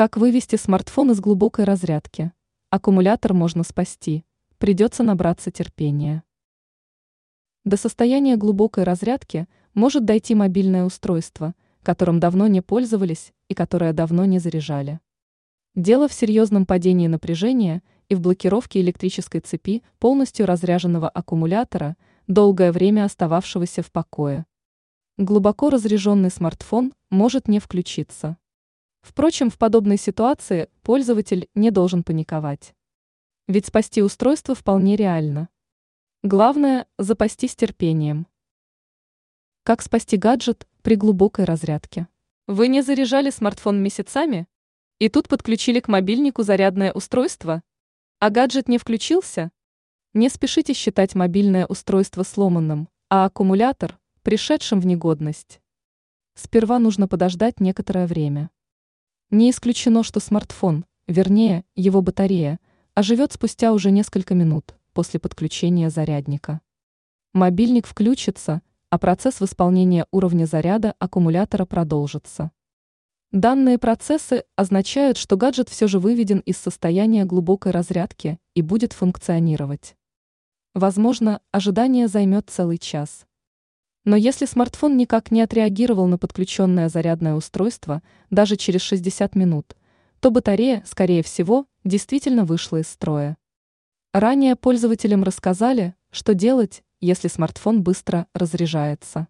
Как вывести смартфон из глубокой разрядки? Аккумулятор можно спасти, придется набраться терпения. До состояния глубокой разрядки может дойти мобильное устройство, которым давно не пользовались и которое давно не заряжали. Дело в серьезном падении напряжения и в блокировке электрической цепи полностью разряженного аккумулятора, долгое время остававшегося в покое. Глубоко разряженный смартфон может не включиться. Впрочем, в подобной ситуации пользователь не должен паниковать. Ведь спасти устройство вполне реально. Главное – запастись терпением. Как спасти гаджет при глубокой разрядке? Вы не заряжали смартфон месяцами? И тут подключили к мобильнику зарядное устройство? А гаджет не включился? Не спешите считать мобильное устройство сломанным, а аккумулятор пришедшим в негодность. Сперва нужно подождать некоторое время. Не исключено, что смартфон, вернее, его батарея, оживет спустя уже несколько минут после подключения зарядника. Мобильник включится, а процесс восполнения уровня заряда аккумулятора продолжится. Данные процессы означают, что гаджет все же выведен из состояния глубокой разрядки и будет функционировать. Возможно, ожидание займет целый час. Но если смартфон никак не отреагировал на подключенное зарядное устройство даже через 60 минут, то батарея, скорее всего, действительно вышла из строя. Ранее пользователям рассказали, что делать, если смартфон быстро разряжается.